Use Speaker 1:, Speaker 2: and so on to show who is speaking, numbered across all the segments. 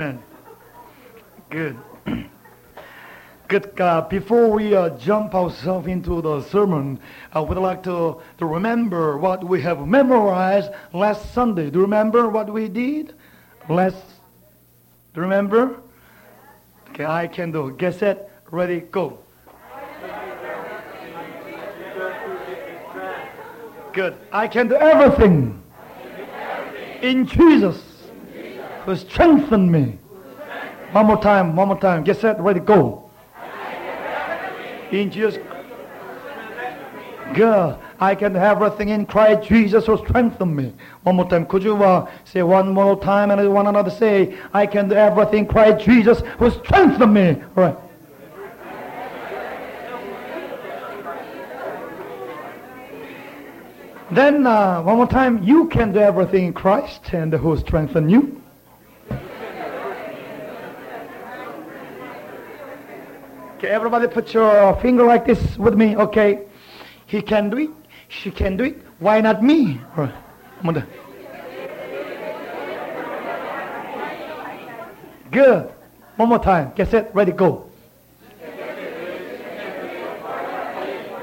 Speaker 1: Amen. Good. Good. Uh, before we uh, jump ourselves into the sermon, I would like to, to remember what we have memorized last Sunday. Do you remember what we did last? Do you remember? Okay, I can do. Get set, ready, go. Good. I can do everything in Jesus who strengthened me. One more time, one more time. Get set, ready, go. In Jesus. Good. I can have everything in Christ Jesus who strengthen me. One more time. Could you uh, say one more time and one another say, I can do everything in Christ Jesus who strengthen me. All right. Then uh, one more time, you can do everything in Christ and who strengthen you. Okay, everybody put your finger like this with me. Okay. He can do it. She can do it. Why not me? Good. One more time. Get set. Ready. Go.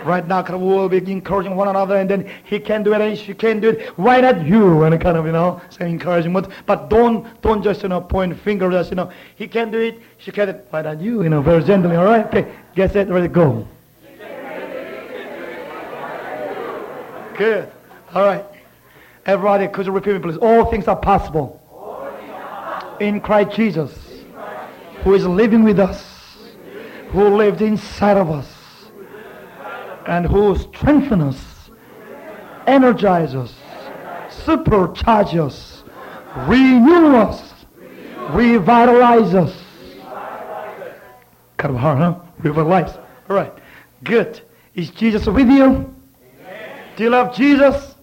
Speaker 1: Right now, kind of we'll be encouraging one another, and then he can do it, and she can do it. Why not you? And kind of, you know, say encouragement. But don't, don't just, you know, point finger. Just, you know, he can do it, she can do it. Why not you? You know, very gently. All right. Okay. Get set. Ready. Go. Good. All right. Everybody, could you repeat me, please? All things are possible in Christ Jesus, who is living with us, who lived inside of us, and who strengthens us, energizes us, supercharges us, renew us, revitalize us. Kind of hard, huh? Revitalize. All right. Good. Is Jesus with you? Do you love Jesus?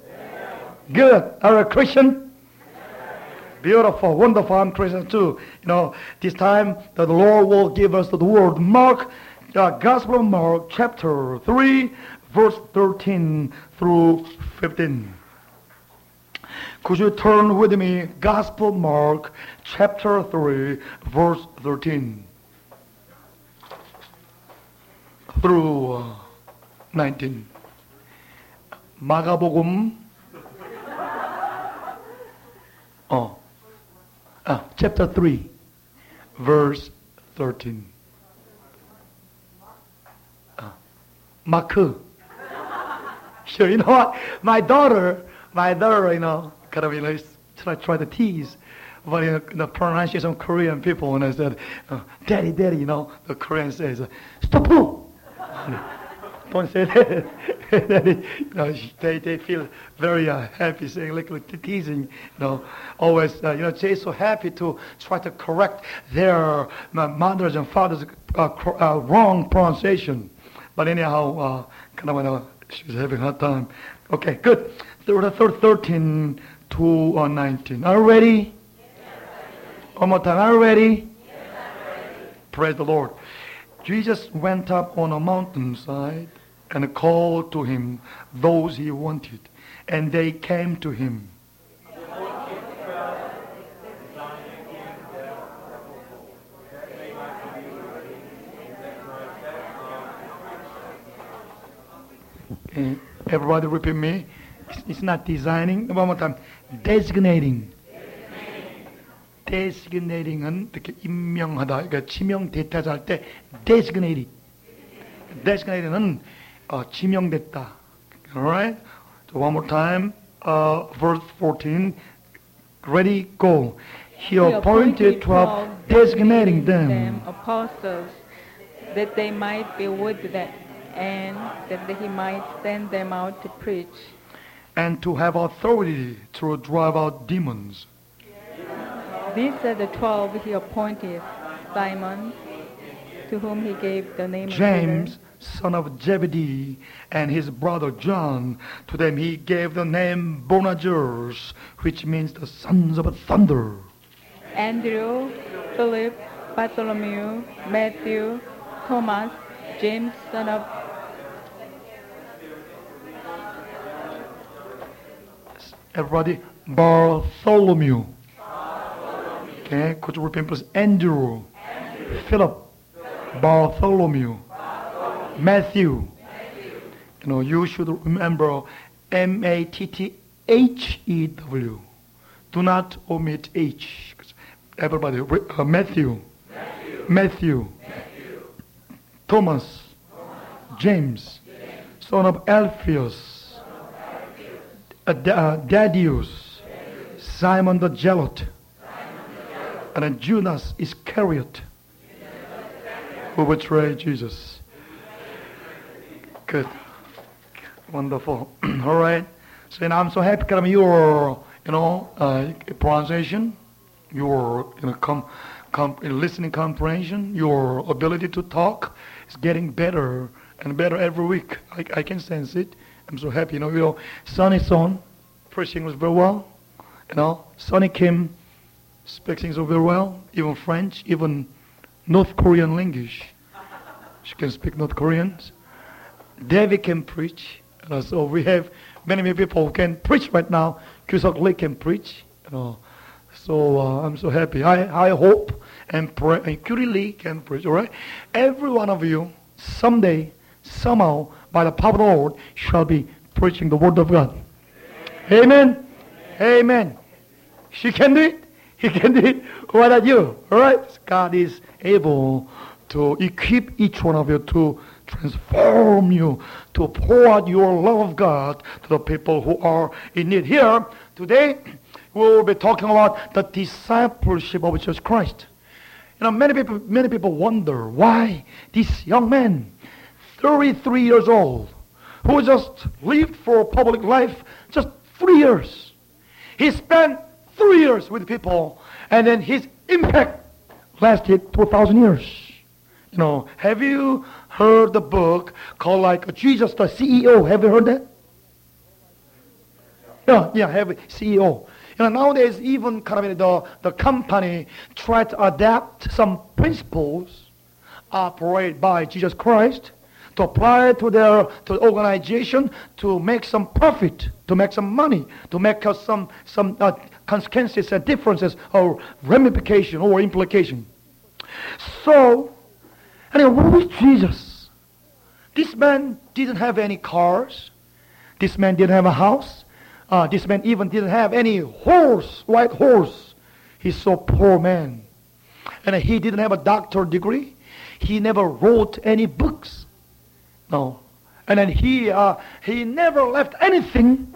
Speaker 1: Good. Are you a Christian? Beautiful, wonderful. I'm Christian too. You know, this time that the Lord will give us the word Mark, uh, Gospel of Mark, chapter 3, verse 13 through 15. Could you turn with me, Gospel Mark, chapter 3, verse 13 through uh, 19. 마가복음 어, 아, chapter 3, verse 13. 마크. Sure, you know what? My daughter, my daughter, you know, kind of, you know, try, try to tease. But you know, the pronunciation of Korean people, when I said, uh, daddy, daddy, you know, the Korean says, stop. Don't say that. Daddy, you know, they, they feel very uh, happy saying, like, like teasing, you know, always, uh, you know, they're so happy to try to correct their uh, mothers and fathers' uh, uh, wrong pronunciation. But anyhow, uh, kind of, know, she was having a hard time. Okay, good. Third, third, 13 to uh, 19. Are you ready? One more time. Are you ready? Praise the Lord. Jesus went up on a mountainside and called to him those he wanted, and they came to him. Everybody repeat me. It's, not designing. One more time. Designating. designating은 이렇게 임명하다, 그러니까 지명 대타자 할 때 designated. designating은 어, 지명됐다. Alright? So one more time. Uh, verse 14. Ready, go. He appointed twelve, designating them
Speaker 2: apostles, that they might be with them, and that he might send them out to preach.
Speaker 1: and to have authority to drive out demons.
Speaker 2: These are the twelve he appointed: Simon, to whom he gave the name
Speaker 1: James,
Speaker 2: of
Speaker 1: son of Zebedee, and his brother John. To them he gave the name Boanerges, which means the sons of thunder.
Speaker 2: Andrew, Philip, Bartholomew, Matthew, Thomas, James, son of
Speaker 1: Everybody, Bartholomew. Okay, could you repeat please? Andrew, Philip, Bartholomew, Matthew. You know, you should remember M A T T H E W. Do not omit H. Everybody, uh, Matthew, Matthew, Thomas, James, son of Alphaeus, uh, Da- Dadius, Simon the Zealot, and Judas Iscariot, who betrayed Jesus. Good. Wonderful. All right. So I'm so happy because your, you know, uh, pronunciation, your, you know, com, com, listening comprehension, your ability to talk is getting better and better every week. I, I can sense it. I'm so happy. You know, you know, Sonny Son preaching was very well. You know, Sonny Kim speaking so very well, even French, even North Korean language. She can speak North Koreans. David can preach. You know, so we have many, many people who can preach right now. Kyusok Lee can preach. You know, so uh, I'm so happy. I, I hope and pray. And Curie Lee can preach. All right, every one of you someday, somehow, by the power of the Lord, shall be preaching the word of God. Amen. Amen. She can do it. He can do it. What are you? All right. God is able to equip each one of you to transform you, to pour out your love of God to the people who are in need. Here, today, we will be talking about the discipleship of Jesus Christ. You know, many people, many people wonder why this young man, 33 years old, who just lived for public life just three years, he spent three years with people, and then his impact lasted 2,000 years. You know, have you heard the book called like Jesus the CEO? Have you heard that? Yeah, yeah, have CEO. You know, nowadays even kind of the, the company try to adapt some principles operated by Jesus Christ to apply to their to organization to make some profit, to make some money, to make uh, some some uh, consequences and differences or ramification or implication. So, anyway, what was Jesus? This man didn't have any cars. This man didn't have a house. Uh, this man even didn't have any horse, white horse. He's so poor man. And he didn't have a doctor degree. He never wrote any books. No. And then he, uh, he never left anything.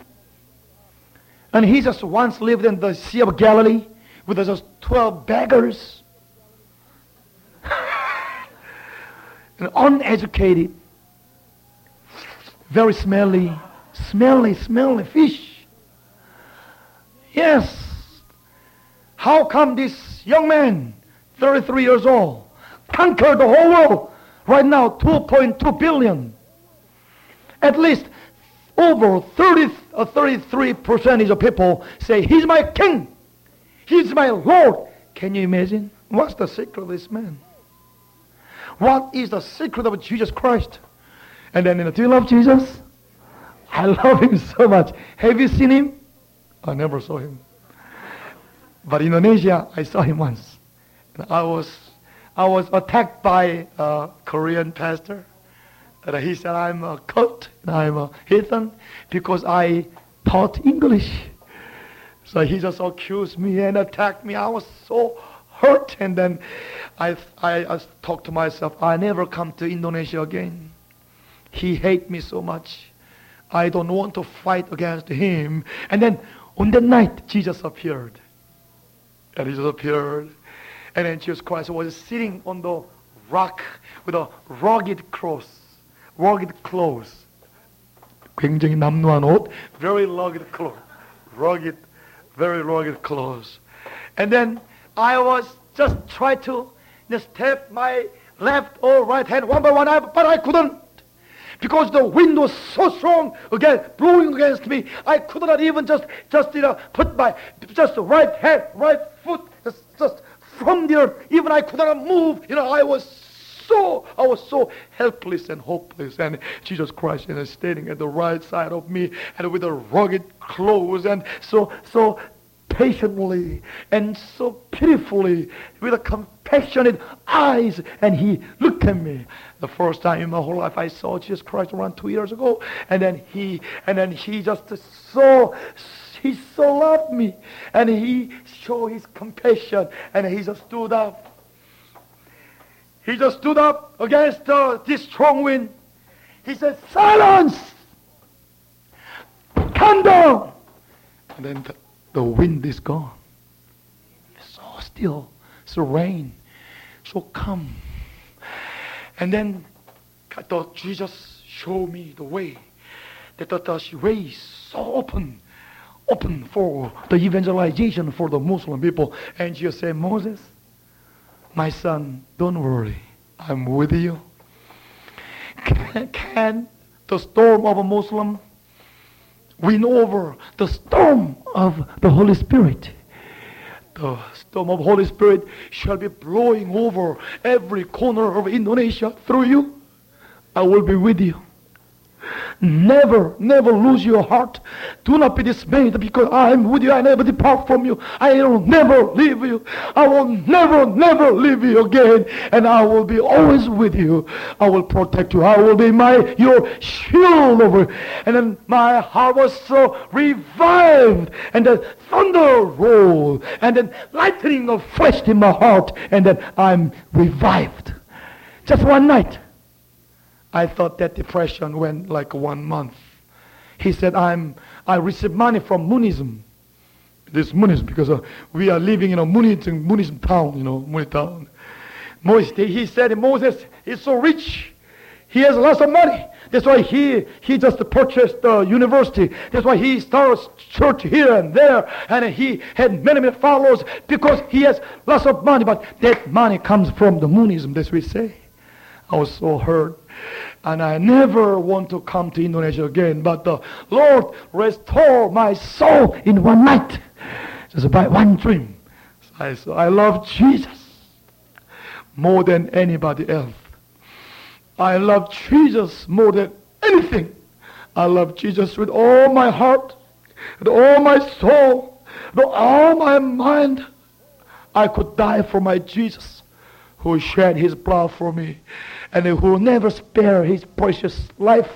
Speaker 1: And he just once lived in the Sea of Galilee with those 12 beggars. and uneducated. Very smelly, smelly, smelly fish. Yes. How come this young man, 33 years old, conquered the whole world? Right now, 2.2 billion. At least over 30 or 33 percentage of people say, He's my king. He's my Lord. Can you imagine? What's the secret of this man? What is the secret of Jesus Christ? And then, do you love Jesus? I love him so much. Have you seen him? I never saw him. But in Indonesia, I saw him once. And I was, I was attacked by a Korean pastor. And he said, I'm a cult, and I'm a heathen, because I taught English. So he just accused me and attacked me. I was so hurt. And then I, I, I talked to myself, I never come to Indonesia again. He hate me so much. I don't want to fight against him. And then on that night, Jesus appeared. And he just appeared. And then Jesus Christ was sitting on the rock with a rugged cross, rugged clothes. 굉장히 남루한 옷, very rugged clothes, rugged, very rugged clothes. And then I was just trying to just tap my left or right hand one by one, but I couldn't. Because the wind was so strong again, blowing against me, I could not even just, just you know, put my just right hand, right foot, just, just from there. Even I could not move. You know, I was so, I was so helpless and hopeless. And Jesus Christ is standing at the right side of me, and with the rugged clothes, and so, so patiently and so pitifully with a compassionate eyes and he looked at me the first time in my whole life i saw jesus christ around two years ago and then he and then he just so he so loved me and he showed his compassion and he just stood up he just stood up against uh, this strong wind he said silence calm down and then the, the wind is gone. It's so still, so rain, so calm. And then I thought Jesus showed me the way. That the, the way is so open, open for the evangelization for the Muslim people. And Jesus said, Moses, my son, don't worry. I'm with you. Can, can the storm of a Muslim win over the storm of the Holy Spirit. The storm of Holy Spirit shall be blowing over every corner of Indonesia through you. I will be with you. Never, never lose your heart. Do not be dismayed because I am with you. I never depart from you. I will never leave you. I will never, never leave you again. And I will be always with you. I will protect you. I will be my your shield over. And then my heart was so revived. And the thunder rolled. And then lightning of flashed in my heart. And then I'm revived. Just one night. I thought that depression went like one month. He said, I'm, I received money from Moonism. This Moonism, because uh, we are living in a Moonism, Moonism town, you know, Moonism town. Moses, he said, Moses is so rich. He has lots of money. That's why he, he just purchased the university. That's why he starts church here and there. And he had many, many followers because he has lots of money. But that money comes from the Moonism, that's what we say. I was so hurt. And I never want to come to Indonesia again. But the Lord restored my soul in one night. Just by one dream. So I, I love Jesus more than anybody else. I love Jesus more than anything. I love Jesus with all my heart, with all my soul, with all my mind. I could die for my Jesus who shed his blood for me and who never spare his precious life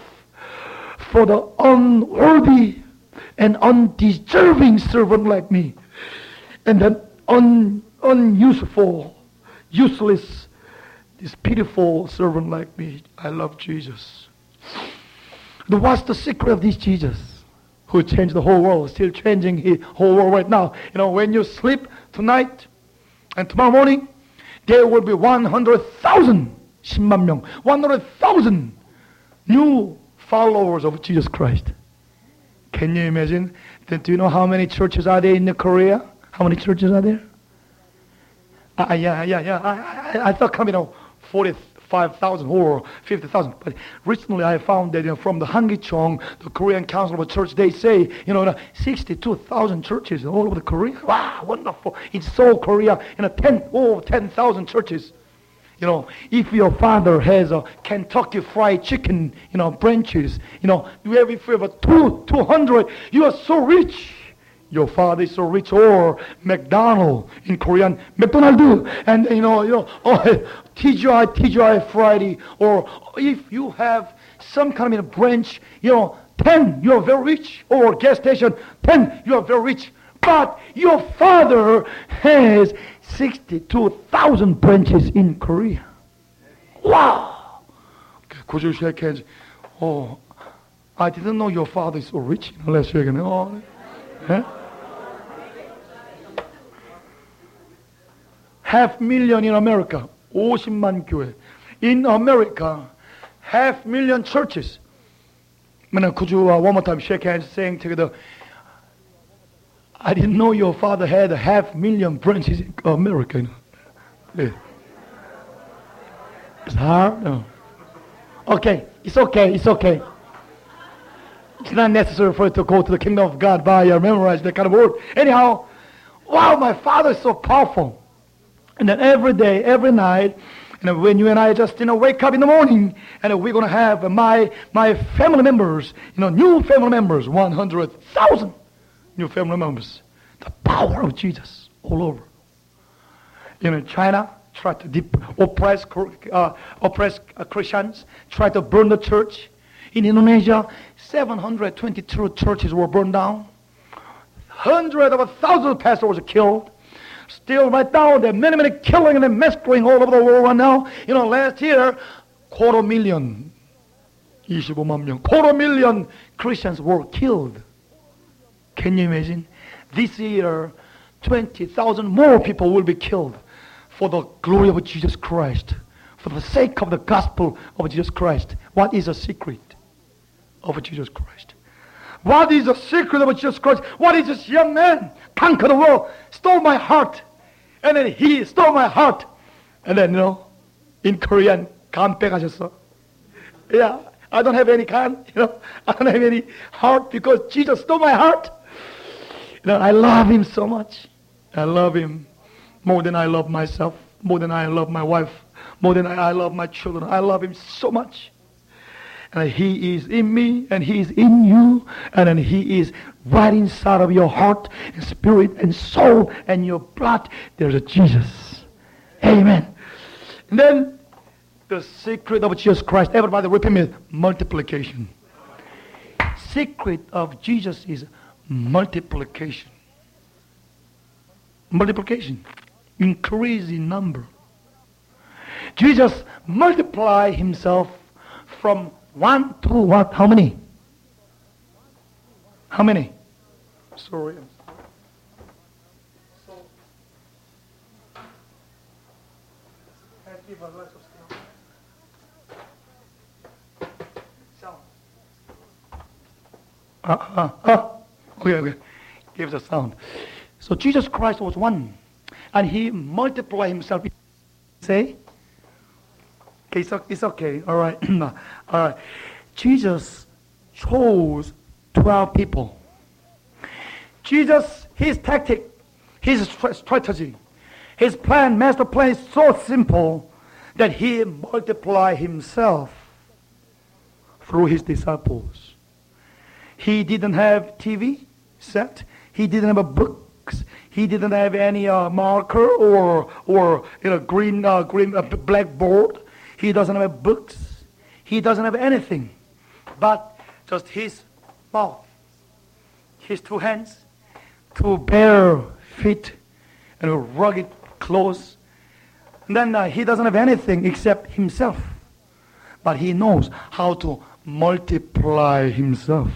Speaker 1: for the unworthy and undeserving servant like me and an un, unuseful, useless, this pitiful servant like me. I love Jesus. What's the secret of this Jesus who changed the whole world, still changing the whole world right now? You know, when you sleep tonight and tomorrow morning, there will be 100,000 10만 명, 100,000 new followers of Jesus Christ. Can you imagine? Do you know how many churches are there in Korea? How many churches are there? Uh, yeah, yeah, yeah. I, I, I thought coming out 45,000 or 50,000. But recently I found that you know, from the Hangichong, the Korean Council of Church, they say, you know, 62,000 churches all over Korea. Wow, wonderful. In Seoul, Korea, you know, 10, oh, 10,000 churches. You know, if your father has a Kentucky Fried Chicken, you know, branches, you know, you have, if you have a two, 200, you are so rich. Your father is so rich, or McDonald in Korean, McDonald, and you know, you know, oh, TGI, TGI Friday, or if you have some kind of a branch, you know, 10, you are very rich, or gas station, 10, you are very rich. But your father has 62,000 branches in Korea. Wow! Could you shake hands? Oh, I didn't know your father is so rich. Let's shake hands. Oh, eh? Half million in America. 50만 교회. In America, half million churches. Could you uh, one more time shake hands saying together, I didn't know your father had a half million branches in America. Yeah. It's hard. No. Okay, it's okay, it's okay. It's not necessary for you to go to the kingdom of God by your memorize that kind of word. Anyhow, wow, my father is so powerful. And then every day, every night, and when you and I just you know wake up in the morning, and we're gonna have my my family members, you know, new family members, one hundred thousand new family members. The power of Jesus all over. You know, China tried to dep- oppress, uh, oppress uh, Christians, tried to burn the church. In Indonesia, 722 churches were burned down. Hundreds of thousands of pastors were killed. Still right now, there are many, many killing and massacring all over the world right now. You know, last year, quarter million, 25만 명, quarter million Christians were killed. Can you imagine? This year, 20,000 more people will be killed for the glory of Jesus Christ, for the sake of the gospel of Jesus Christ. What is the secret of Jesus Christ? What is the secret of Jesus Christ? What is this young man conquered the world, stole my heart, and then he stole my heart, and then you know, in Korean, 간 빼가셨어. Yeah, I don't have any 간, you know, I don't have any heart because Jesus stole my heart. You know, I love him so much. I love him more than I love myself, more than I love my wife, more than I love my children. I love him so much. And he is in me, and he is in you, and then he is right inside of your heart, and spirit, and soul, and your blood. There's a Jesus. Amen. And then the secret of Jesus Christ. Everybody repeat me. Multiplication. Secret of Jesus is multiplication. Multiplication. Increase in number. Jesus multiplied himself from one to what? How many? How many? Sorry. So, uh, uh, uh. Okay, okay. Give the sound. So Jesus Christ was one. And he multiplied himself. Say? Okay, it's, it's okay. All right. All right. Jesus chose 12 people. Jesus, his tactic, his strategy, his plan, master plan is so simple that he multiplied himself through his disciples. He didn't have TV set. He didn't have a books. He didn't have any uh, marker or or you know green uh, green uh, blackboard. He doesn't have books. He doesn't have anything, but just his mouth, his two hands, two bare feet, and rugged clothes. And then uh, he doesn't have anything except himself, but he knows how to multiply himself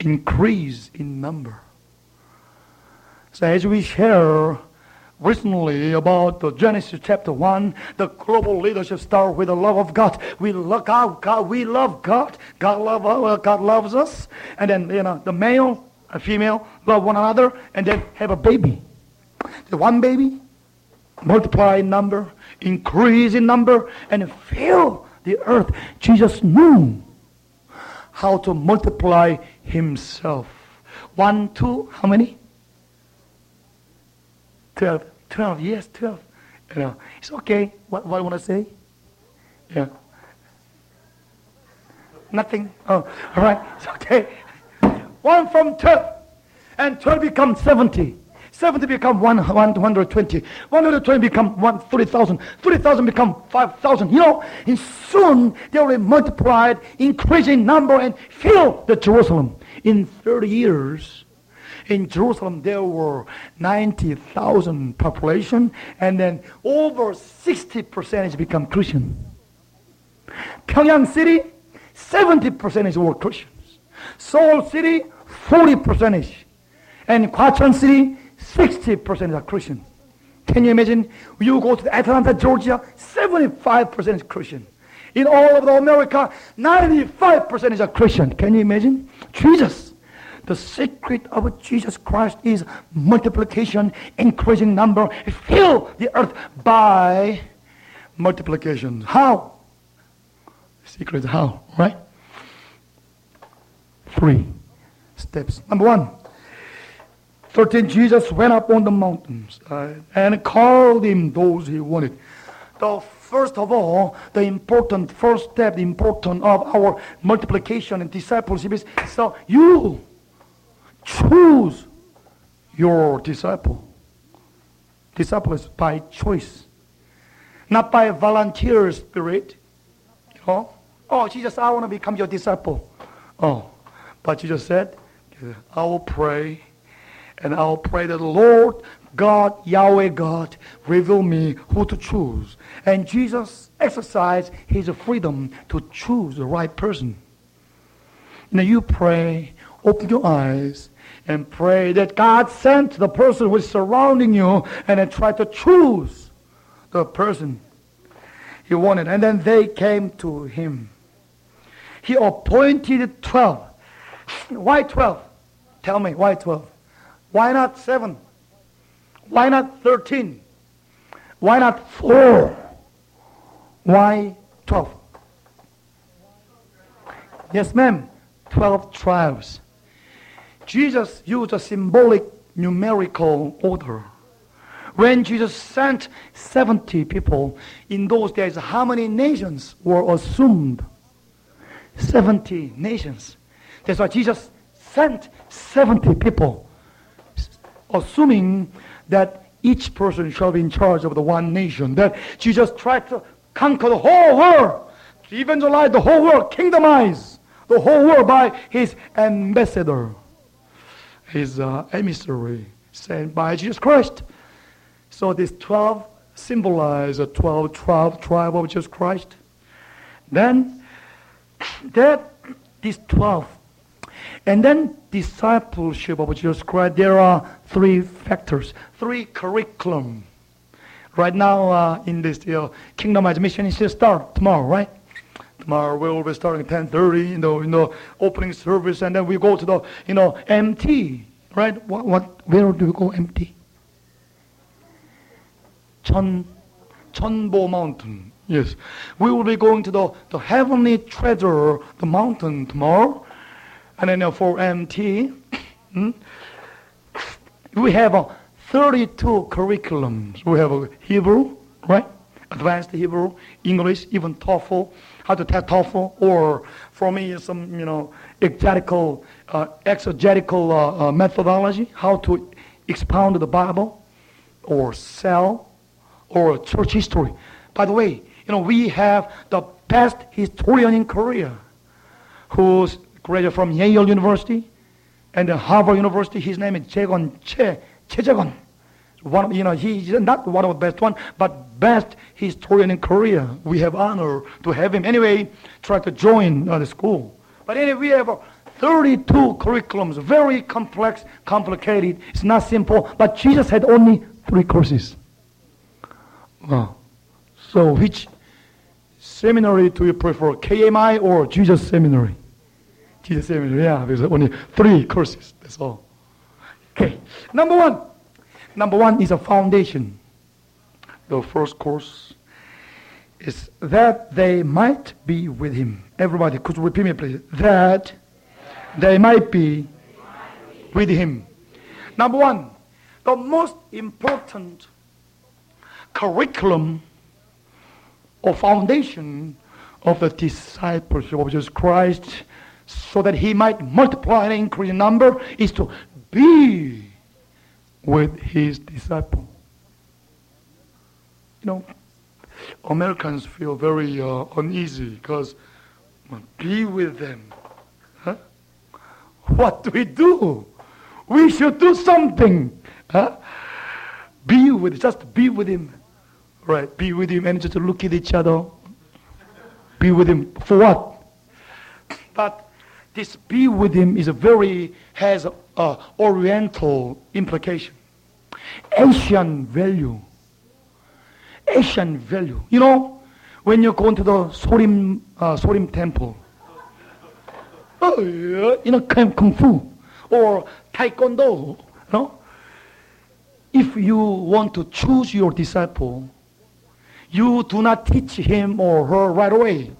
Speaker 1: increase in number. So as we share recently about the Genesis chapter 1, the global leadership starts with the love of God. We love God, God we love God. God, love, uh, God loves us. And then, you know, the male and female love one another and then have a baby. The one baby, multiply in number, increase in number, and fill the earth. Jesus knew how to multiply himself. One, two, how many? Twelve. Twelve, yes, twelve. You know, it's okay. What, what I want to say? Yeah. Nothing? Oh, all right. It's okay. One from twelve. And twelve becomes seventy. 70 become 120. 120 become 30,000. 30,000 become 5,000. You know, and soon they will be multiplied, increasing number, and fill the Jerusalem. In 30 years, in Jerusalem there were 90,000 population, and then over 60 percentage become Christian. Pyongyang City, 70 percentage were Christians. Seoul City, 40 percentage. And Kwacheon City, 60% are Christian. Can you imagine? You go to Atlanta, Georgia, 75% is Christian. In all of America, 95% is a Christian. Can you imagine? Jesus. The secret of Jesus Christ is multiplication, increasing number. Fill the earth by multiplication. How? Secret how, right? Three steps. Number one, 13, Jesus went up on the mountains uh, and called him those he wanted. The first of all, the important first step, the important of our multiplication and discipleship is so you choose your disciple. Disciple is by choice, not by volunteer spirit. Know, oh Jesus, I want to become your disciple. Oh, but Jesus said, I will pray, and I will pray that the Lord God, Yahweh God, reveal me who to choose. And Jesus exercised his freedom to choose the right person. Now you pray, open your eyes, and pray that God sent the person who is surrounding you and then try to choose the person he wanted. And then they came to him. He appointed 12. Why 12? Tell me, why 12? Why not 7? Why not 13? Why not 4? Why 12? Yes, ma'am. 12 tribes. Jesus used a symbolic numerical order. When Jesus sent 70 people, in those days, how many nations were assumed? 70 nations. That's why Jesus sent 70 people, assuming that each person shall be in charge of the one nation. That Jesus tried to conquer the whole world, to evangelize the whole world, kingdomize the whole world by his ambassador his uh, emissary sent by Jesus Christ. So these 12 symbolize the 12 tribe, tribe of Jesus Christ. Then that these 12 and then discipleship of Jesus Christ, there are three factors, three curriculum. Right now uh, in this uh, Kingdom Mission, is should start tomorrow, right? Tomorrow we will be starting 10.30, you know, you know, opening service, and then we go to the, you know, MT, right? What, what, where do we go MT? Chon, Chonbo Mountain. Yes. We will be going to the, the heavenly treasure, the mountain tomorrow. And then uh, for MT, hmm, we have uh, 32 curriculums. We have uh, Hebrew, right? Advanced Hebrew, English, even TOEFL, how to take TOEFL, or for me, it's some, you know, exegetical, uh, exegetical uh, uh, methodology, how to expound the Bible, or sell, or church history. By the way, you know, we have the best historian in Korea, who's graduated from Yale University and Harvard University. His name is Jaegon Che, Che. One, you know, he's not one of the best one, but best historian in Korea. We have honor to have him. Anyway, try to join uh, the school. But anyway, we have 32 curriculums, very complex, complicated. It's not simple. But Jesus had only three courses. Wow. So which seminary do you prefer, KMI or Jesus Seminary? Jesus Seminary, yeah, there's only three courses. That's all. Okay. Number one. Number one is a foundation. The first course is that they might be with him. Everybody, could you repeat me, please? That they might be with him. Number one, the most important curriculum or foundation of the discipleship of Jesus Christ so that he might multiply and increase in number is to be with his disciple. You know, Americans feel very uh, uneasy because be with them. Huh? What do we do? We should do something. Huh? Be with, just be with him. Right, be with him and just look at each other. Be with him for what? But this be with him is a very, has a oriental implication. Asian value. Asian value. You know, when you go into the Sorim, uh, Sorim temple, oh, you know, kung fu or taekwondo, you know, if you want to choose your disciple, you do not teach him or her right away.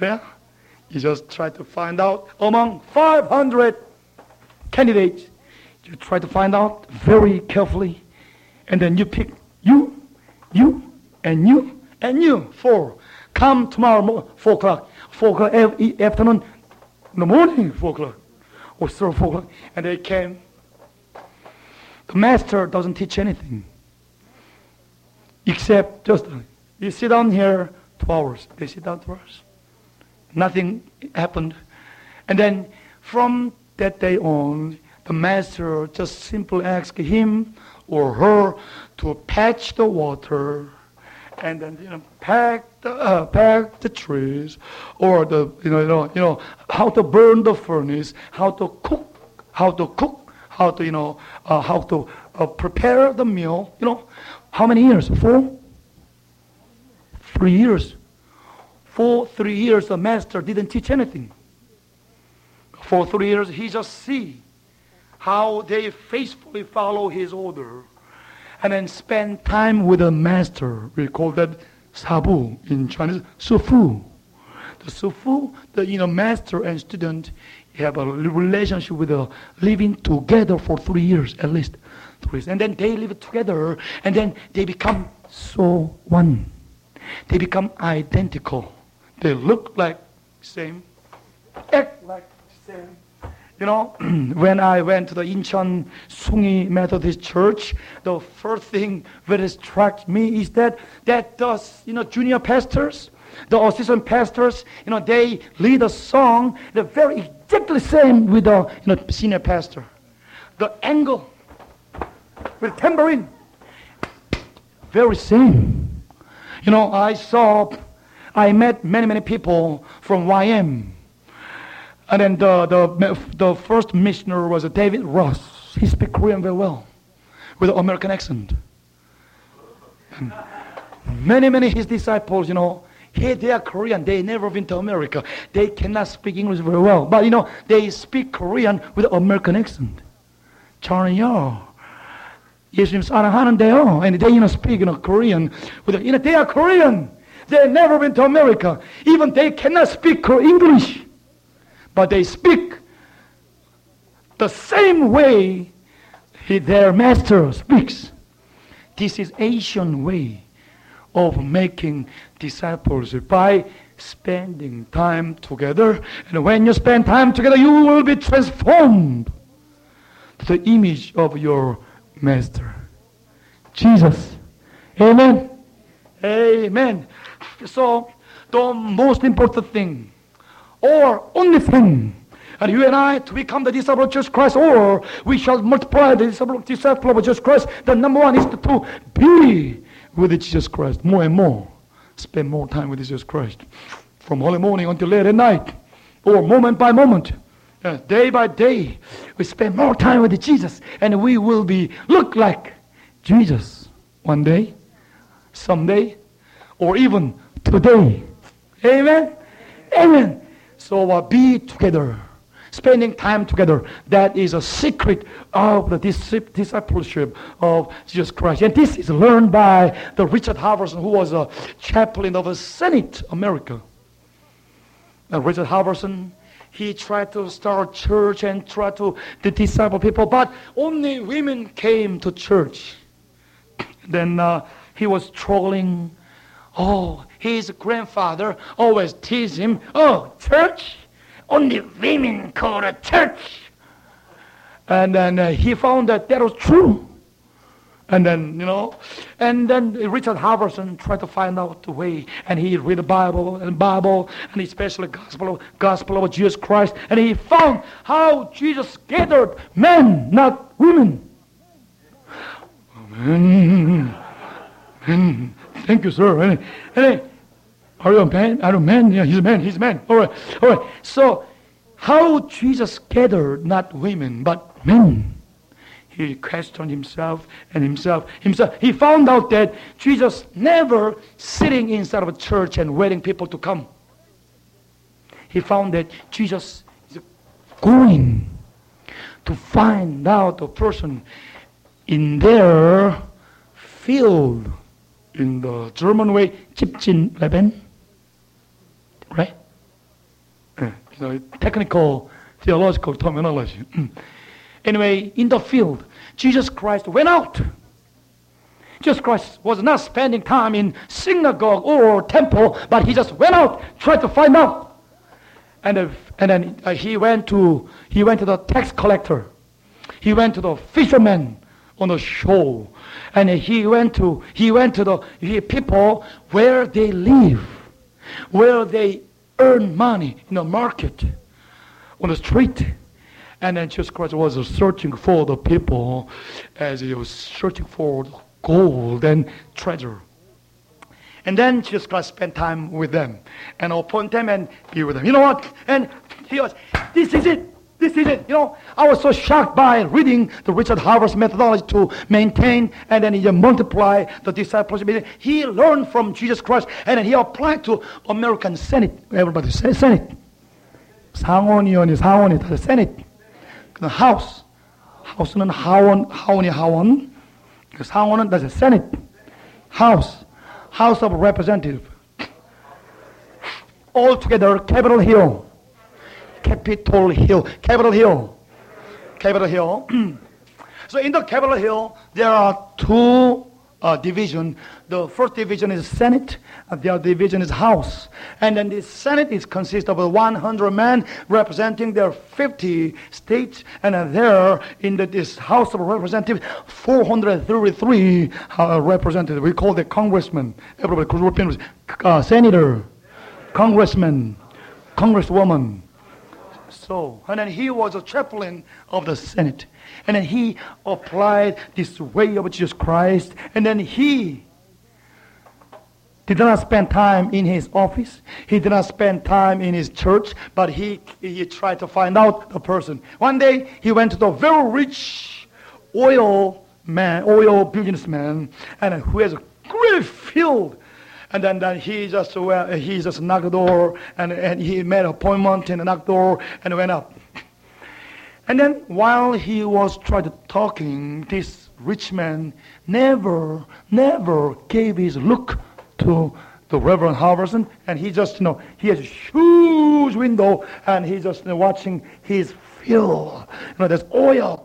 Speaker 1: Yeah? You just try to find out among 500 candidates. You try to find out very carefully. And then you pick you, you, and you, and you. Four. Come tomorrow, 4 o'clock. 4 o'clock afternoon, in the morning, 4 o'clock. Or 4 o'clock. And they came. the master doesn't teach anything. Except just, you sit down here two hours. They sit down two hours. Nothing happened. And then from that day on, the master just simply asked him or her to patch the water and then you know pack the uh, pack the trees or the you know you know you know how to burn the furnace, how to cook, how to cook, how to you know uh, how to uh, prepare the meal. You know, how many years? Four. Three years. For three years, the master didn't teach anything. For three years, he just see how they faithfully follow his order and then spend time with the master. We call that sabu in Chinese, sufu. The sufu, the you know, master and student have a relationship with the living together for three years at least. Three years. And then they live together and then they become so one. They become identical. They look like same, act like you know, when I went to the Incheon Sungi Methodist Church, the first thing that struck me is that that the you know junior pastors, the assistant pastors, you know, they lead a song the very exactly same with the you know senior pastor. The angle with tambourine, very same. You know, I saw, I met many many people from YM and then the, the, the first missionary was David Ross. He speaks Korean very well with an American accent. And many, many his disciples, you know, hey, they are Korean. They never been to America. They cannot speak English very well. But, you know, they speak Korean with an American accent. 저는요, 예수님 사랑하는데요. And they, you know, speak, you know, Korean. With, you know, they are Korean. They never been to America. Even they cannot speak English but they speak the same way he, their master speaks. This is Asian way of making disciples by spending time together. And when you spend time together, you will be transformed to the image of your master. Jesus. Amen. Amen. So the most important thing or only thing. And you and I to become the disciple of Jesus Christ, or we shall multiply the disciple, of Jesus Christ. The number one is to, to be with Jesus Christ more and more. Spend more time with Jesus Christ. From early morning until late at night, or moment by moment. Uh, day by day, we spend more time with Jesus, and we will be look like Jesus one day, someday, or even today. Amen. Amen. So uh, be together. Spending time together. That is a secret of the discipleship of Jesus Christ. And this is learned by the Richard Halverson, who was a chaplain of a Senate America. And Richard Halverson, he tried to start church and try to, disciple people, but only women came to church. Then uh, he was struggling. Oh, his grandfather always teased him, oh, church? Only women go to church. And then uh, he found that that was true. And then, you know, and then Richard Halverson tried to find out the way. And he read the Bible and Bible, and especially Gospel Gospel of Jesus Christ. And he found how Jesus gathered men, not women. Thank you, sir. And, are you a man? Are you a man? Yeah, he's a man. He's a man. All right. All right. So, how Jesus gathered not women but men? He questioned himself and himself. Himself. He found out that Jesus never sitting inside of a church and waiting people to come. He found that Jesus is going to find out a person in their field. In the German way, Leben right? you know, technical theological terminology. anyway, in the field, Jesus Christ went out. Jesus Christ was not spending time in synagogue or temple, but he just went out, tried to find out. And, uh, and then uh, he went to he went to the tax collector. He went to the fisherman on the show. And he went to, he went to the people where they live, where they earn money in the market, on the street. And then Jesus Christ was searching for the people as he was searching for gold and treasure. And then Jesus Christ spent time with them and open them and be with them. You know what? And he was, this is it. This is it. You know, I was so shocked by reading the Richard Halverson's methodology to maintain and then you multiply the discipleship. He learned from Jesus Christ and then he applied to American Senate. Everybody say Senate. 상원위원회, 상원이 다 Senate. 그 House. House는 하원, 하원이 하원. 그 상원은 다 Senate. House. House of Representative. All together, Capitol Hill. Capitol Hill. Capitol Hill. Capitol Hill. so in the Capitol Hill, there are two uh, division. The first division is Senate, and the other division is House. And then the Senate is consists of 100 men representing their 50 states, and there in the, this House of Representatives, 433 uh, representatives. We call the congressman. Everybody, uh, senator, congressman, congresswoman. So, and then he was a chaplain of the Senate. And then he applied this way of Jesus Christ. And then he did not spend time in his office. He did not spend time in his church, but he, he tried to find out the person. One day, he went to the very rich oil man, oil businessman, and who has a great field. And then, then he just well, he just knocked the door, and, and he made appointment and knocked the door and went up. And then while he was trying to talking, this rich man never, never gave his look to the Reverend Halverson, and he just, you know, he has a huge window, and he's just you know, watching his fill. You know, there's oil.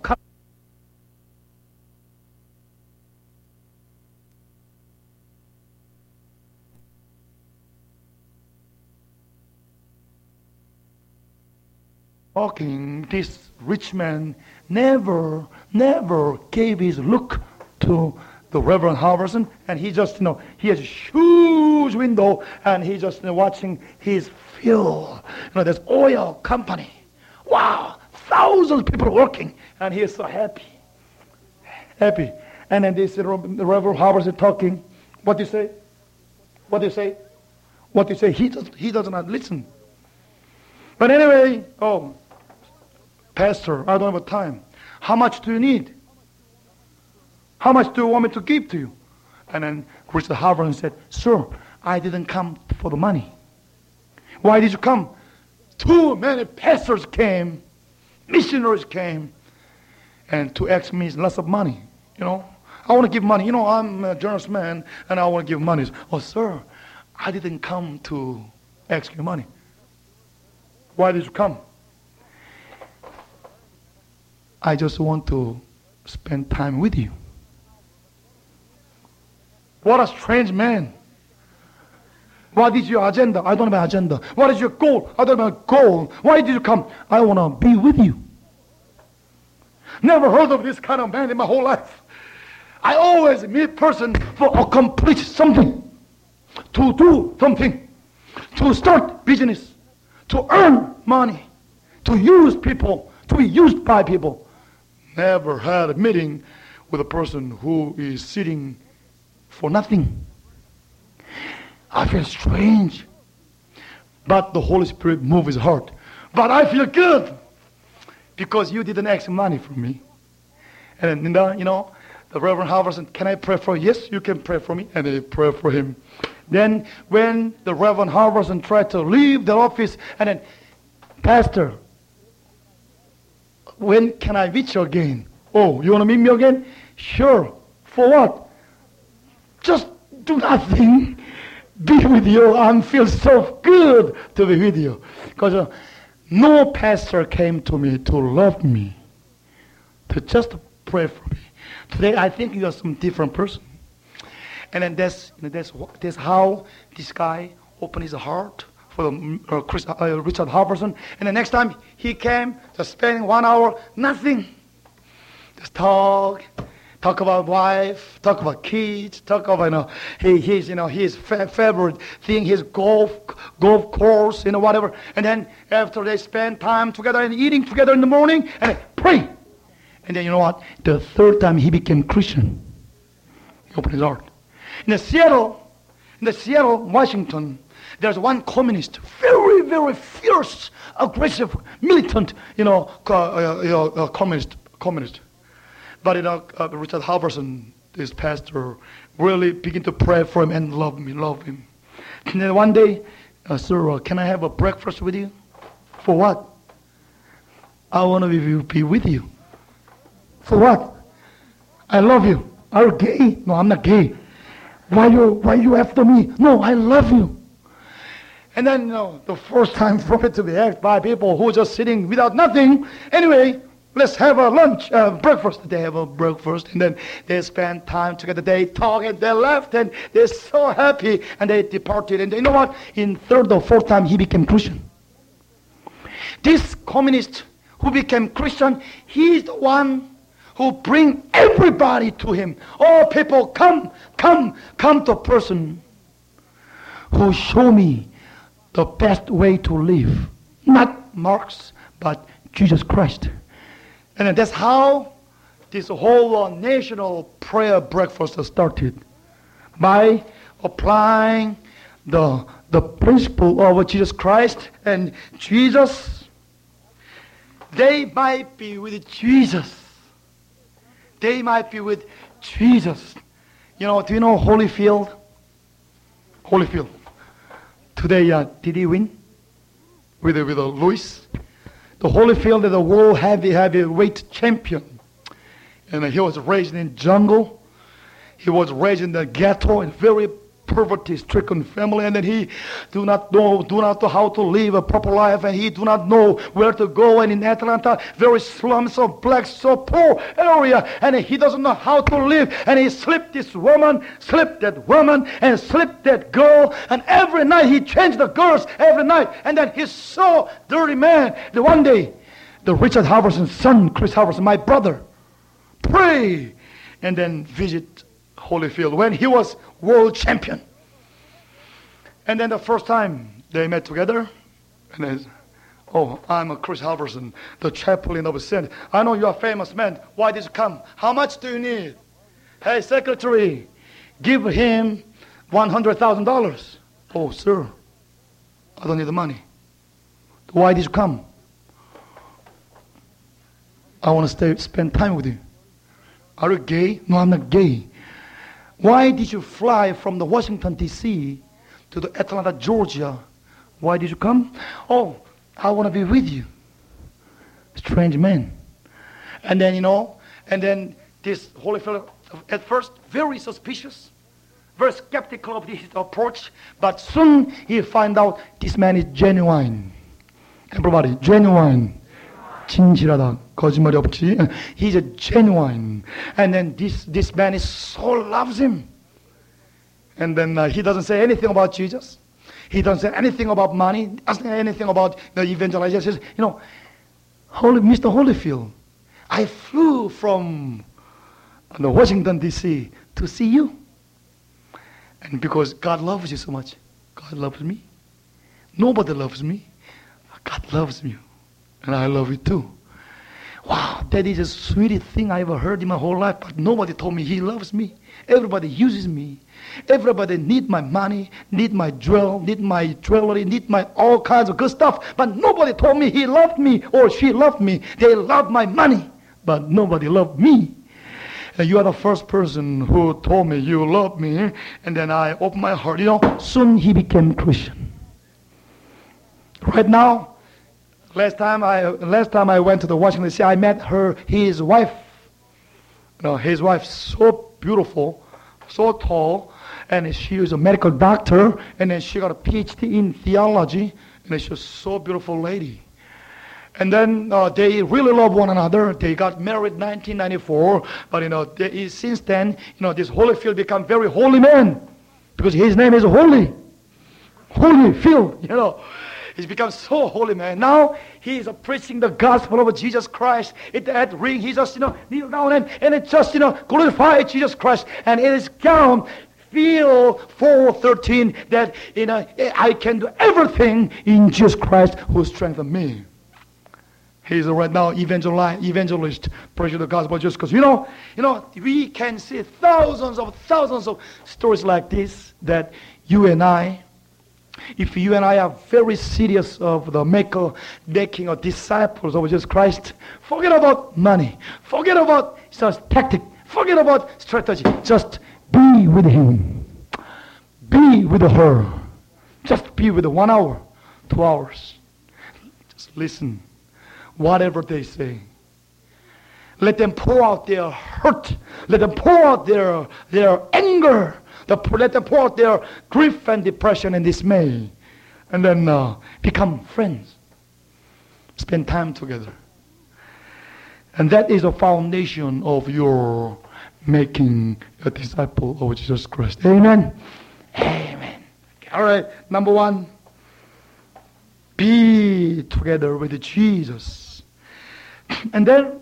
Speaker 1: Talking, this rich man never, never gave his look to the Reverend Halverson, and he just, you know, he has a huge window, and he's just you know, watching his fill. You know, there's oil company. Wow, thousands of people working, and he is so happy. Happy. And then this the Reverend Halverson talking. What do you say? What do you say? What do you say? He does, he does not listen. But anyway, oh, Pastor, I don't have time. How much do you need? How much do you want me to give to you? And then Richard Halverson said, Sir, I didn't come for the money. Why did you come? Too many pastors came, missionaries came, and to ask me lots of money. You know, I want to give money. You know, I'm a generous man, and I want to give money. Oh, sir, I didn't come to ask you money. Why did you come? I just want to spend time with you. What a strange man. What is your agenda? I don't have an agenda. What is your goal? I don't have a goal. Why did you come? I want to be with you. Never heard of this kind of man in my whole life. I always meet person for accomplish something, to do something, to start business, to earn money, to use people, to be used by people. Never had a meeting with a person who is sitting for nothing. I feel strange. But the Holy Spirit moved his heart. But I feel good because you didn't ask money from me. And then, you know, the Reverend Halverson said, Can I pray for you? Yes, you can pray for me. And they pray for him. Then, when the Reverend Halverson tried to leave the office, and then, Pastor, when can I meet you again? Oh, you want to meet me again? Sure. For what? Just do nothing. Be with you and feel so good to be with you. Because uh, no pastor came to me to love me, to just pray for me. Today, I think you are some different person. And then that's, that's, that's how this guy opened his heart for uh, Chris, uh, Richard Halverson. And the next time he came, just spending one hour, nothing. Just talk, talk about wife, talk about kids, talk about you know he, his you know his fa- favorite thing, his golf golf course, you know whatever. And then after they spend time together and eating together in the morning, and pray. And then you know what? The third time he became Christian. He opened his heart. In the Seattle, in the Seattle, Washington, there's one communist, very, very fierce, aggressive, militant, you know, uh, you know uh, communist, communist. But you know, uh, Richard Halverson, this pastor, really begin to pray for him and love me, love him. And then one day, uh, sir, uh, can I have a breakfast with you? For what? I want to be, be with you. For what? I love you. Are you gay? No, I'm not gay. Why you why you after me? No, I love you. And then, you know, the first time for it to be asked by people who are just sitting without nothing. Anyway, let's have a lunch, uh, breakfast. They have a breakfast, and then they spend time together. They talk, and they left, and they're so happy, and they departed. And you know what? In third or fourth time, he became Christian. This communist who became Christian, he's the one who bring everybody to him. Oh, people, come, come, come to a person who show me the best way to live. Not Marx, but Jesus Christ. And that's how this whole uh, national prayer breakfast started. By applying the, the principle of Jesus Christ and Jesus, they might be with Jesus. They might be with Jesus. You know, do you know Holyfield? Holyfield. Today, uh, did he win? With, with uh, Lewis? The Holyfield is a world heavy, heavyweight champion. And he was raised in jungle. He was raised in the ghetto in very poverty-stricken family, and then he do not know, do not know how to live a proper life, and he do not know where to go. And in Atlanta, very slums of black, so poor area, and he doesn't know how to live. And he slipped this woman, slipped that woman, and slipped that girl. And every night he changed the girls every night. And then he saw dirty man. The one day, the Richard Halverson's son, Chris Halverson, my brother, pray and then visit Holyfield when he was world champion. And then the first time they met together, and then, oh, I'm Chris Halverson, the chaplain of Senate. I know you're a famous man. Why did you come? How much do you need? Hey, secretary, give him $100,000. Oh, sir, I don't need the money. Why did you come? I want to stay, spend time with you. Are you gay? No, I'm not gay. Why did you fly from the Washington, D.C. to the Atlanta, Georgia? Why did you come? Oh, I want to be with you. Strange man. And then, you know, and then this Holyfield, at first, very suspicious, very skeptical of his approach, but soon he find out this man is genuine. Everybody, genuine. 진실하다. 거짓말이 없지. He's a genuine. And then this, this man is so loves him. And then uh, he doesn't say anything about Jesus. He doesn't say anything about money. Doesn't say anything about the evangelization. You know, Holy, Mr. Holyfield, I flew from the Washington D.C. to see you. And because God loves you so much, God loves me. Nobody loves me. God loves you. And I love you too. Wow, that is the sweetest thing I ever heard in my whole life. But nobody told me he loves me. Everybody uses me. Everybody need my money, need my jewel, need my jewelry, need my all kinds of good stuff. But nobody told me he loved me or she loved me. They love my money, but nobody loved me. And you are the first person who told me you love me. And then I opened my heart. You know, soon he became Christian. Right now, Last time I last time I went to the Washington D.C., I met her, his wife. You know, his wife so beautiful, so tall, and she was a medical doctor, and then she got a PhD in theology, and she was so beautiful lady. And then uh, they really love one another. They got married 1994, but you know, they, since then, you know, this Holyfield become very holy man because his name is Holy. Holyfield, you know. He's become so holy, man. Now he is preaching the gospel of Jesus Christ. At that ring, he just, you know, kneel down and, and it just, you know, glorify Jesus Christ. And it is gown feel 413 that you know I can do everything in Jesus Christ who strengthens me. He's right now evangelize, evangelist, preaching the gospel just because you know, you know, we can see thousands of thousands of stories like this that you and I, if you and I are very serious of the maker, making of disciples of Jesus Christ, forget about money, forget about just tactic, forget about strategy, just be with him, be with her, just be with one hour, two hours, just listen. Whatever they say. Let them pour out their hurt. Let them pour out their, their anger. Let them pour out their grief and depression and dismay. And then uh, become friends. Spend time together. And that is the foundation of your making a disciple of Jesus Christ. Amen. Amen. All right. Number one, be together with Jesus. And then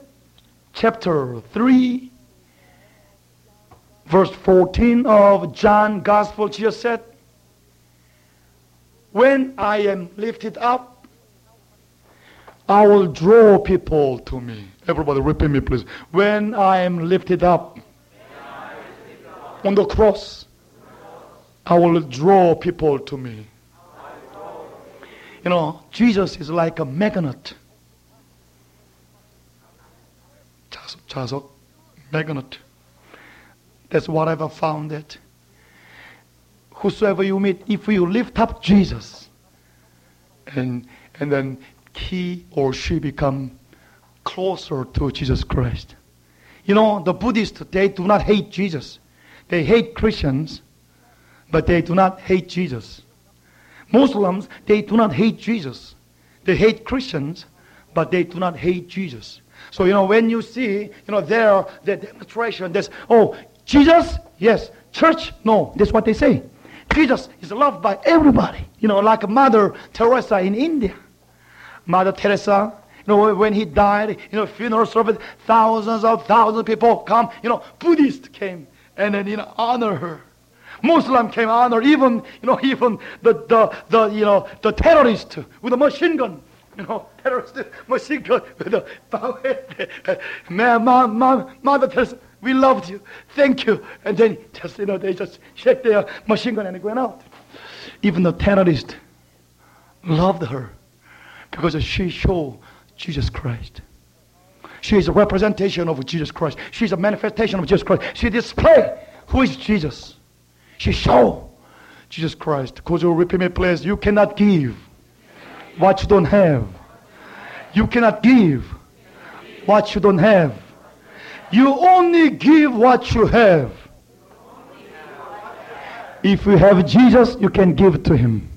Speaker 1: chapter 3, verse 14 of John Gospel, Jesus said, When I am lifted up, I will draw people to me. Everybody repeat me, please. When I am lifted up on the cross, I will draw people to me. You know, Jesus is like a magnet 자석, magnet. That's what I've found it. whosoever you meet, if you lift up Jesus, and and then he or she become closer to Jesus Christ. You know, the Buddhists, they do not hate Jesus. They hate Christians, but they do not hate Jesus. Muslims, they do not hate Jesus. They hate Christians, but they do not hate Jesus. So, you know, when you see, you know, there, the demonstration, there's, oh, Jesus? Yes. Church? No. That's what they say. Jesus is loved by everybody. You know, like Mother Teresa in India. Mother Teresa, you know, when he died, you know, funeral service, thousands of thousands of people come, you know, Buddhists came and then, you know, honor her. Muslim came honor, even, you know, even the, the, the, you know, the terrorist with a machine gun you know, terrorist machine gun with a power. Man, mom, mom, mother tells, we loved you. Thank you. And then just, you know, they just shake their machine gun and went out. Even the terrorist loved her because she showed Jesus Christ. She is a representation of Jesus Christ. She is a manifestation of Jesus Christ. She display who is Jesus. She show Jesus Christ. Because you repeat me, please. You cannot give what you don't have. You cannot give what you don't have. You only give what you have. If you have Jesus, you can give to him.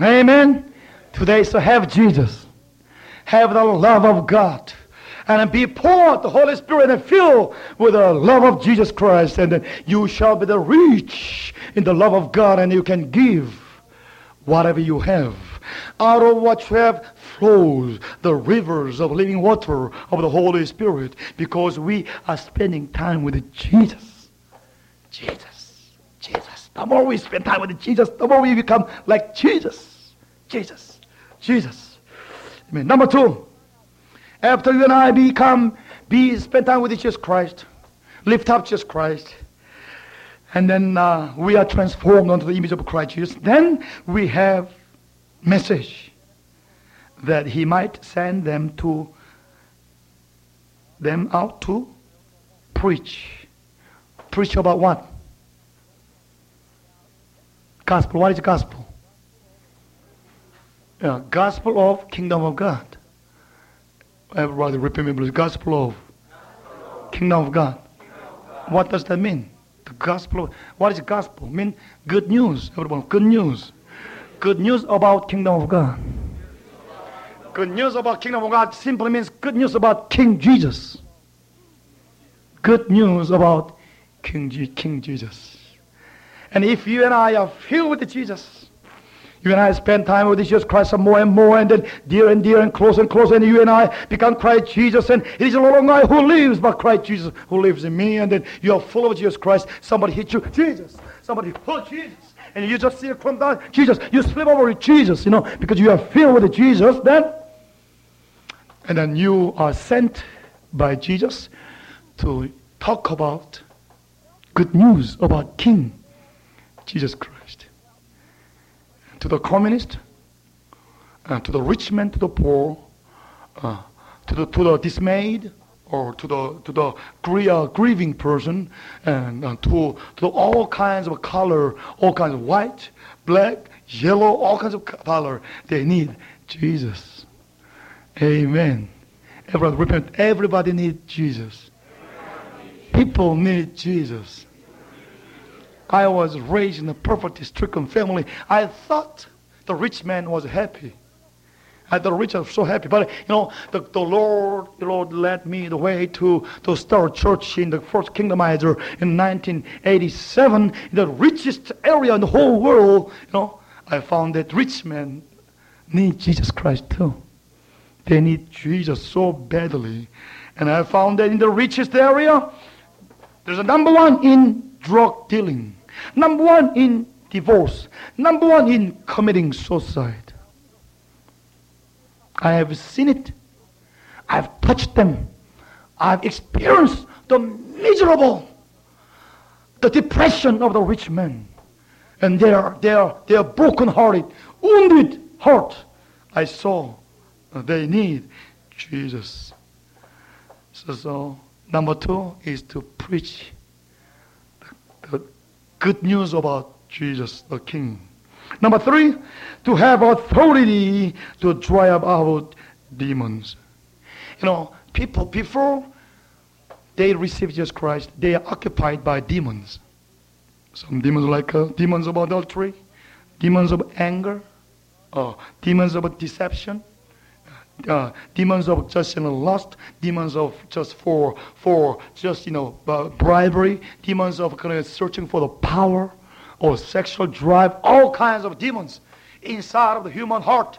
Speaker 1: Amen. Today, so have Jesus. Have the love of God. And be poured the Holy Spirit and fill with the love of Jesus Christ. And you shall be the rich in the love of God and you can give whatever you have. Out of what you have flows the rivers of living water of the Holy Spirit because we are spending time with Jesus. Jesus. Jesus. The more we spend time with Jesus, the more we become like Jesus. Jesus. Jesus. Amen. Number two, after you and I become, be spend time with Jesus Christ, lift up Jesus Christ, and then uh, we are transformed onto the image of Christ Jesus. Then we have message that he might send them to them out to preach. Preach about what? Gospel. What is gospel? Yeah, gospel of kingdom of God. Everybody repeat me, please. Gospel of kingdom of God. What does that mean? The gospel. What is gospel? Mean good news. Everyone, good news. Good news about kingdom of God. Good news about kingdom of God simply means good news about King Jesus. Good news about King, G- King Jesus. And if you and I are filled with Jesus, You and I spend time with Jesus Christ more and more, and then dear and dear and close and close, and you and I become Christ Jesus, and it is no longer I who lives, but Christ Jesus who lives in me, and then you are full of Jesus Christ. Somebody hit you, Jesus. Somebody, oh, Jesus. And you just see it come down, Jesus. You slip over with Jesus, you know, because you are filled with Jesus then. And then you are sent by Jesus to talk about good news about King Jesus Christ. To the communist, uh, to the rich man, to the poor, uh, to, the, to the dismayed, or to the to the grie- uh, grieving person, and uh, to to all kinds of color, all kinds of white, black, yellow, all kinds of color. They need Jesus. Amen. Everybody repent. Everybody needs Jesus. People need Jesus. I was raised in a poverty-stricken family. I thought the rich man was happy. I the rich are so happy. But you know, the, the Lord, the Lord led me the way to, to start church in the first kingdomizer in 1987, in the richest area in the whole world. You know, I found that rich men need Jesus Christ too. They need Jesus so badly. And I found that in the richest area, there's a number one in drug dealing, number one in divorce, number one in committing suicide. I have seen it. I've touched them. I've experienced the miserable, the depression of the rich man. And their, their, their broken-hearted, wounded heart. I saw they need Jesus. So, so number two is to preach the, the good news about Jesus, the King. Number three, to have authority to drive out demons. You know, people before they receive Jesus Christ, they are occupied by demons. Some demons like uh, demons of adultery, demons of anger, uh, demons of deception, uh, demons of just you know lust, demons of just for for just you know uh, bribery, demons of kind of searching for the power or sexual drive, all kinds of demons inside of the human heart.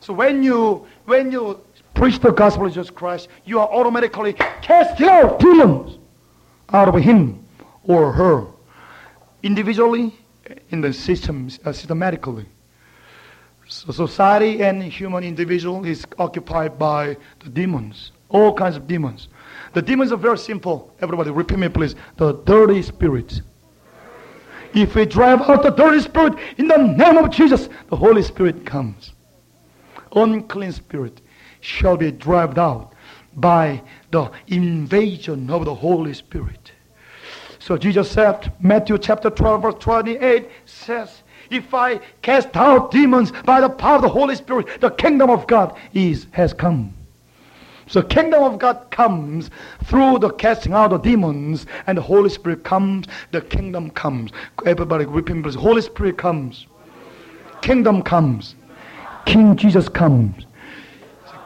Speaker 1: So when you when you preach the gospel of Jesus Christ, you are automatically casting out demons out of him or her, individually, in the system, uh, systematically. So society and human individual is occupied by the demons, all kinds of demons. The demons are very simple. Everybody, repeat me, please. The dirty spirits. If we drive out the dirty spirit in the name of Jesus, the Holy Spirit comes. Unclean spirit shall be driven out by the invasion of the Holy Spirit. So Jesus said, Matthew chapter 12, verse 28 says, If I cast out demons by the power of the Holy Spirit, the kingdom of God is has come. So kingdom of God comes through the casting out of demons, and the Holy Spirit comes, the kingdom comes. Everybody repeat. Holy Spirit comes. Kingdom comes. King Jesus comes.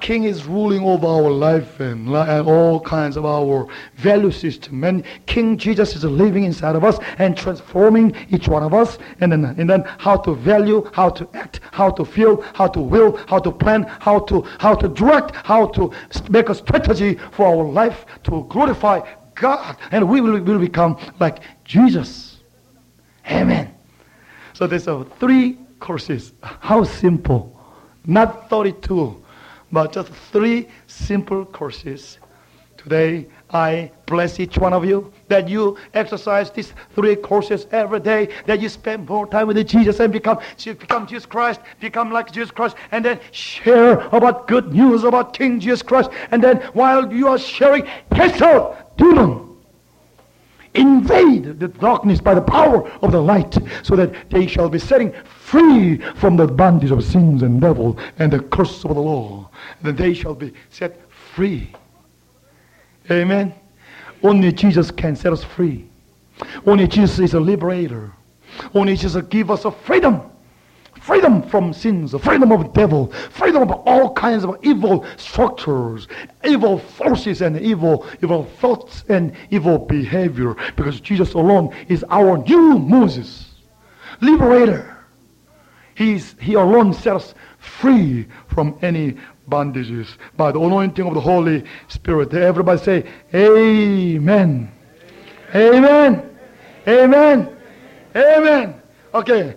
Speaker 1: King is ruling over our life and, and all kinds of our value system. And King Jesus is living inside of us and transforming each one of us. And then, and then how to value, how to act, how to feel, how to will, how to plan, how to, how to direct, how to make a strategy for our life to glorify God. And we will, will become like Jesus. Amen. So there's a three courses. How simple. Not 32 but just three simple courses. Today, I bless each one of you that you exercise these three courses every day, that you spend more time with Jesus and become, become Jesus Christ, become like Jesus Christ, and then share about good news about King Jesus Christ. And then while you are sharing, cast out demon. Invade the darkness by the power of the light so that they shall be setting free from the bondage of sins and devil and the curse of the law. Then they shall be set free. Amen. Only Jesus can set us free. Only Jesus is a liberator. Only Jesus give us a freedom. Freedom from sins, freedom of devil, freedom of all kinds of evil structures, evil forces and evil, evil thoughts and evil behavior. Because Jesus alone is our new Moses, liberator. He's, he alone set us free from any bondages by the anointing of the Holy Spirit. Everybody say, Amen. Amen. Amen. Amen. Okay.